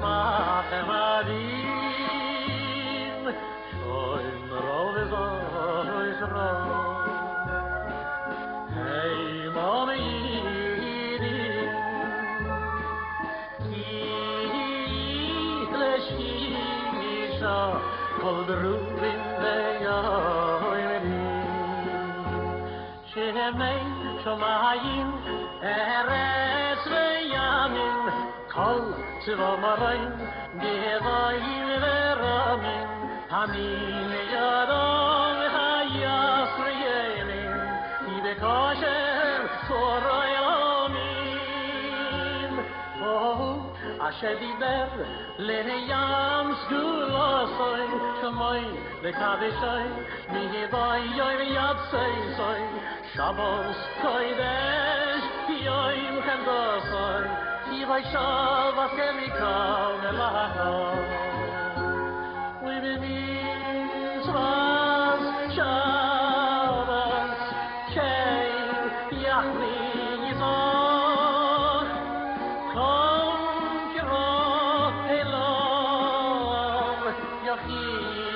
Mathematics. aşağı Kaldırır binde yayları Şehemey çomayın Eres ve yamin. Kal çıvamarayın Devayil ve ramin. Hamil yaram hayasrı yeğenim İbe kaşer sorayamin Oh, aşediber leheyam diber leheyam sgulasoy Shamoy lekaveshoy mihivoy yoy yatsay soy Shabbos koidesh yoyim chandosoy Yivoy shavas emikav melachoy we believe was Shabbos came Yachli Yisor Yachish